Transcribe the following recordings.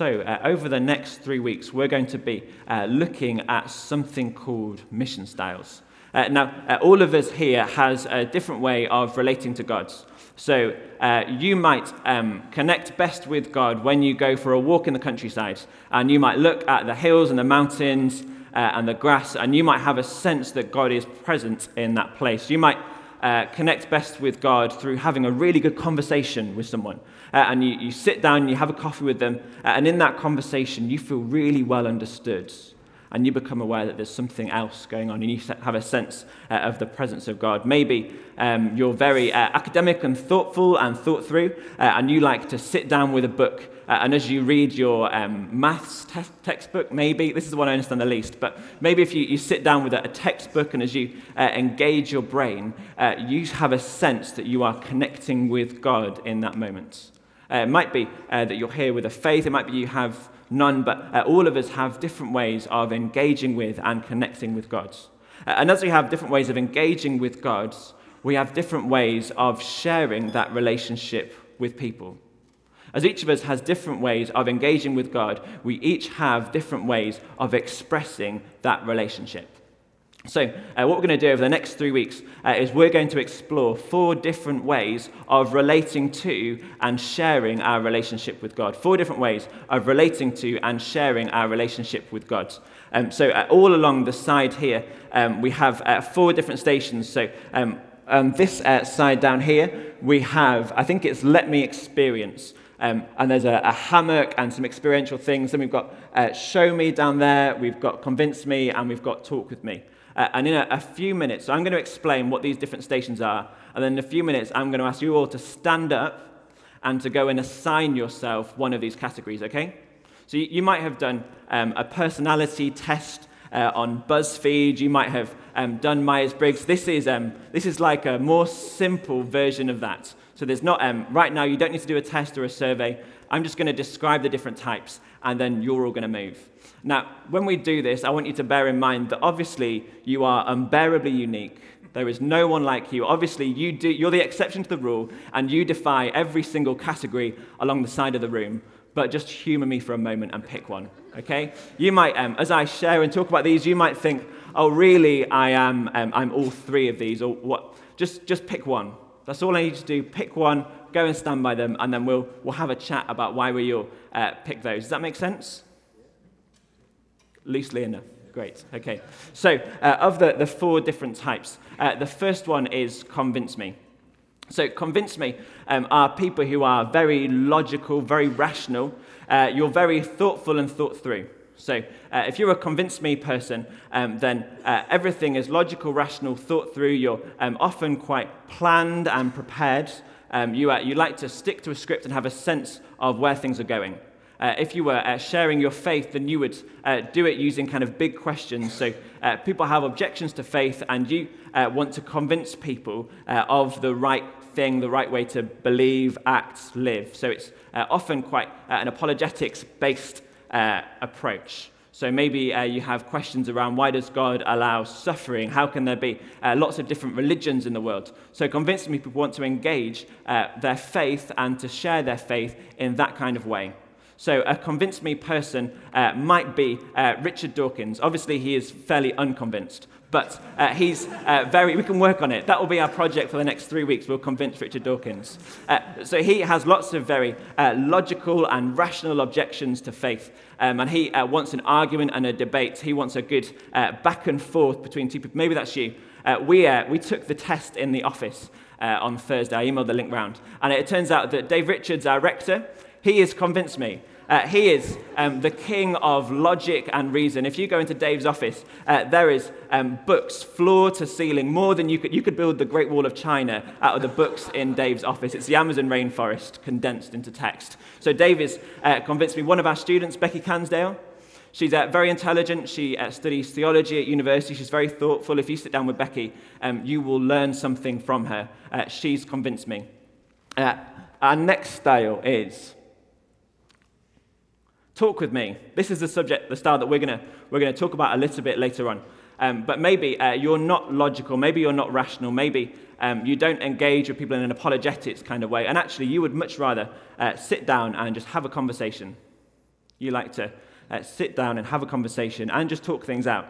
So, uh, over the next three weeks, we're going to be uh, looking at something called mission styles. Uh, now, uh, all of us here has a different way of relating to God. So, uh, you might um, connect best with God when you go for a walk in the countryside, and you might look at the hills and the mountains uh, and the grass, and you might have a sense that God is present in that place. You might uh, connect best with God through having a really good conversation with someone. Uh, and you, you sit down, you have a coffee with them, uh, and in that conversation, you feel really well understood. And you become aware that there's something else going on, and you have a sense uh, of the presence of God. Maybe um, you're very uh, academic and thoughtful and thought through, uh, and you like to sit down with a book uh, and as you read your um, maths te- textbook, maybe, this is the one I understand the least, but maybe if you, you sit down with a, textbook and as you uh, engage your brain, uh, you have a sense that you are connecting with God in that moment. Uh, it might be uh, that you're here with a faith, it might be you have none, but uh, all of us have different ways of engaging with and connecting with God. and as we have different ways of engaging with God, we have different ways of sharing that relationship with people. As each of us has different ways of engaging with God, we each have different ways of expressing that relationship. So, uh, what we're going to do over the next three weeks uh, is we're going to explore four different ways of relating to and sharing our relationship with God. Four different ways of relating to and sharing our relationship with God. Um, so, uh, all along the side here, um, we have uh, four different stations. So, um, on this uh, side down here, we have, I think it's Let Me Experience. Um, and there's a, a, hammock and some experiential things. Then we've got uh, Show Me down there, we've got Convince Me, and we've got Talk with Me. Uh, and in a, a, few minutes, so I'm going to explain what these different stations are. And then in a few minutes, I'm going to ask you all to stand up and to go and assign yourself one of these categories, okay? So you, you might have done um, a personality test uh, on BuzzFeed. You might have um, done Myers Briggs. This is, um, this is like a more simple version of that. So there's not, um, right now, you don't need to do a test or a survey. I'm just going to describe the different types, and then you're all going to move. Now, when we do this, I want you to bear in mind that obviously you are unbearably unique. There is no one like you. Obviously, you do, you're the exception to the rule, and you defy every single category along the side of the room. But just humor me for a moment and pick one, okay? You might, um, as I share and talk about these, you might think, oh, really, I am, um, I'm all three of these, or what? Just, just pick one. That's all I need to do. Pick one, go and stand by them, and then we'll, we'll have a chat about why we all uh, pick those. Does that make sense? Loosely enough. Great. Okay. So, uh, of the, the four different types, uh, the first one is convince me. So, convince me um, are people who are very logical, very rational. Uh, you're very thoughtful and thought through. So, uh, if you're a convince me person, um, then uh, everything is logical, rational, thought through. You're um, often quite planned and prepared. Um, you, uh, you like to stick to a script and have a sense of where things are going. Uh, if you were uh, sharing your faith, then you would uh, do it using kind of big questions. So, people have objections to faith, and you want to convince people of the right thing, the right way to believe, act, live. So, it's often quite an apologetics based uh, approach. So maybe uh, you have questions around why does God allow suffering? How can there be uh, lots of different religions in the world? So convincing people want to engage uh, their faith and to share their faith in that kind of way. So a convince me person uh, might be uh, Richard Dawkins. Obviously, he is fairly unconvinced, but uh, he's uh, very, we can work on it. That will be our project for the next three weeks. We'll convince Richard Dawkins. Uh, so he has lots of very uh, logical and rational objections to faith. Um, and he uh, wants an argument and a debate. He wants a good uh, back and forth between two people. Maybe that's you. we, we took the test in the office on Thursday. I emailed the link round. And it turns out that Dave Richards, our rector, he has convinced me uh, he is um, the king of logic and reason. If you go into Dave's office, uh, there is um, books floor to ceiling, more than you could. You could build the Great Wall of China out of the books in Dave's office. It's the Amazon rainforest condensed into text. So Dave has uh, convinced me. One of our students, Becky Cansdale, She's uh, very intelligent. She uh, studies theology at university. She's very thoughtful. If you sit down with Becky, um, you will learn something from her. Uh, she's convinced me. Uh, our next style is Talk with me. This is the subject, the style that we're going to we're gonna talk about a little bit later on. Um, but maybe uh, you're not logical, maybe you're not rational, maybe um, you don't engage with people in an apologetics kind of way, and actually you would much rather uh, sit down and just have a conversation. You like to uh, sit down and have a conversation and just talk things out.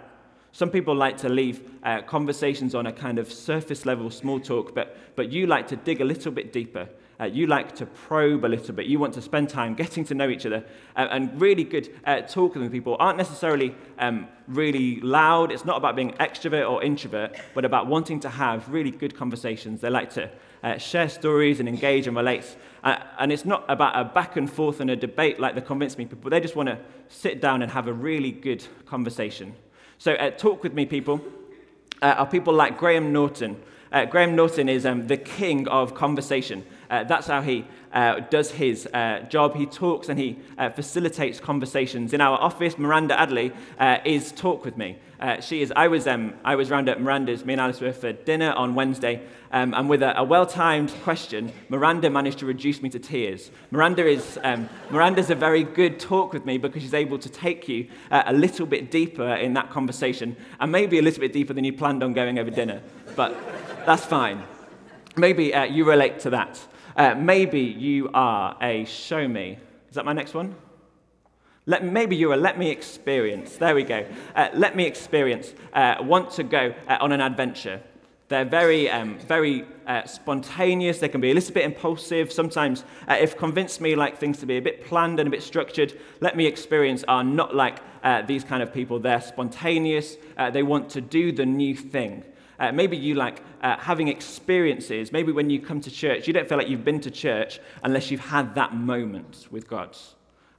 Some people like to leave uh, conversations on a kind of surface level small talk, but, but you like to dig a little bit deeper. Uh, you like to probe a little bit. You want to spend time getting to know each other. Uh, and really good uh, talking with people aren't necessarily um, really loud. It's not about being extrovert or introvert, but about wanting to have really good conversations. They like to uh, share stories and engage and relate. Uh, and it's not about a back and forth and a debate like the Convince Me people. They just want to sit down and have a really good conversation. So, uh, talk with me, people, are people like Graham Norton. Uh, Graham Norton is um, the king of conversation. Uh, that's how he uh, does his uh, job. He talks and he uh, facilitates conversations. In our office, Miranda Adley uh, is Talk With Me. She is, I was, um, I was round at Miranda's, me and Alice were for dinner on Wednesday, um, and with a, a well timed question, Miranda managed to reduce me to tears. Miranda is, um, Miranda's a very good talk with me because she's able to take you a little bit deeper in that conversation, and maybe a little bit deeper than you planned on going over dinner. But that's fine. Maybe you relate to that. Uh, maybe you are a show me. Is that my next one? Let, maybe you're a let me experience. There we go. Uh, let me experience. Uh, want to go uh, on an adventure. They're very, um, very uh, spontaneous. They can be a little bit impulsive. Sometimes, uh, if convinced me like things to be a bit planned and a bit structured, let me experience are not like these kind of people. They're spontaneous. they want to do the new thing. Uh, maybe you like uh, having experiences. Maybe when you come to church, you don't feel like you've been to church unless you've had that moment with God.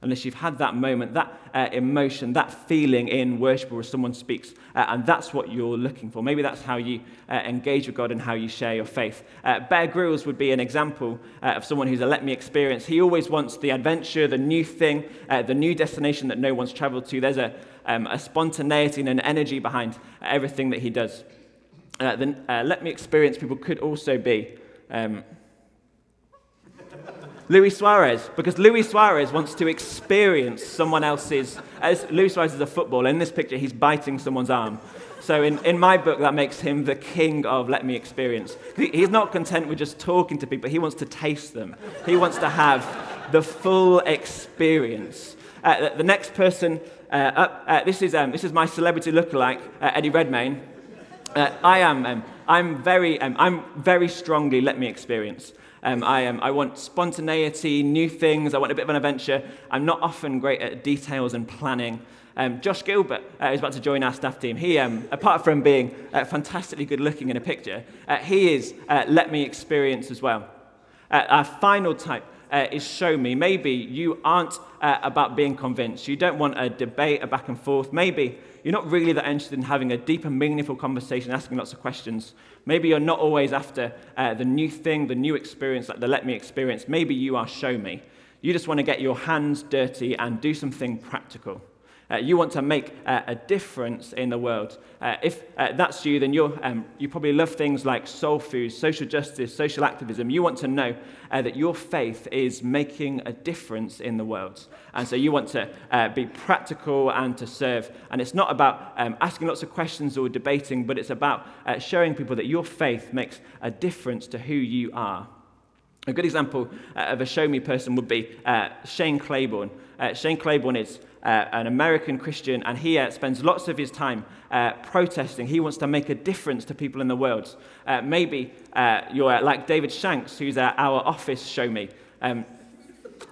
Unless you've had that moment, that uh, emotion, that feeling in worship or someone speaks, uh, and that's what you're looking for. Maybe that's how you uh, engage with God and how you share your faith. Uh, Bear Grylls would be an example of someone who's a let me experience. He always wants the adventure, the new thing, the new destination that no one's traveled to. There's a, um, a spontaneity and an energy behind everything that he does uh, then uh, let me experience people could also be um, Luis Suarez, because Luis Suarez wants to experience someone else's. As Luis Suarez is a footballer, in this picture, he's biting someone's arm. So, in, in my book, that makes him the king of let me experience. He's not content with just talking to people, he wants to taste them. He wants to have the full experience. Uh, the, next person uh, up, uh, this, is, um, this is my celebrity lookalike, uh, Eddie Redmayne. Uh, I am. Um, I'm very. Um, I'm very strongly. Let me experience. Um, I, um, I want spontaneity, new things. I want a bit of an adventure. I'm not often great at details and planning. Um, Josh Gilbert uh, is about to join our staff team. He, um, apart from being uh, fantastically good looking in a picture, uh, he is uh, let me experience as well. Uh, our final type uh, is show me. Maybe you aren't uh, about being convinced. You don't want a debate, a back and forth. Maybe you're not really that interested in having a deep and meaningful conversation, asking lots of questions. Maybe you're not always after uh, the new thing, the new experience, like the let me experience. Maybe you are show me. You just want to get your hands dirty and do something practical. Uh, you want to make uh, a difference in the world. Uh, if uh, that's you, then you're, um, you probably love things like soul food, social justice, social activism. You want to know uh, that your faith is making a difference in the world. And so you want to uh, be practical and to serve. And it's not about um, asking lots of questions or debating, but it's about showing people that your faith makes a difference to who you are. A good example of a show me person would be Shane Claiborne. Shane Claiborne is uh, an American Christian, and he uh, spends lots of his time uh, protesting. He wants to make a difference to people in the world. Uh, maybe uh, you're like David Shanks, who's our office show me. Um,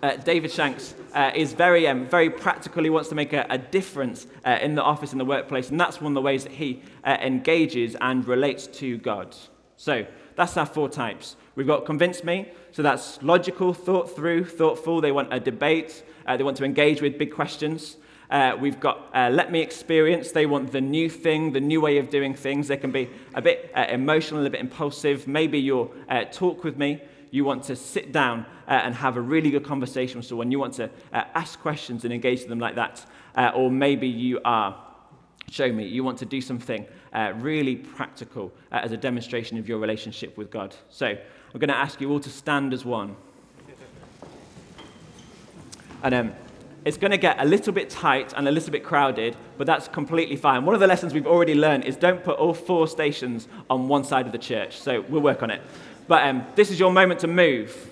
uh, David Shanks is very, um, very practical. He wants to make a, a difference in the office, in the workplace, and that's one of the ways that he engages and relates to God. So that's our four types. We've got convince me, so that's logical, thought through, thoughtful. They want a debate, uh, they want to engage with big questions. Uh, we've got uh, Let Me Experience. They want the new thing, the new way of doing things. They can be a bit uh, emotional, a bit impulsive. Maybe you'll uh, talk with me. You want to sit down uh, and have a really good conversation with someone. You want to uh, ask questions and engage with them like that. or maybe you are, show me, you want to do something really practical as a demonstration of your relationship with God. So I'm going to ask you all to stand as one. And um, it's going to get a little bit tight and a little bit crowded, but that's completely fine. One of the lessons we've already learned is don't put all four stations on one side of the church. So we'll work on it. But um, this is your moment to move.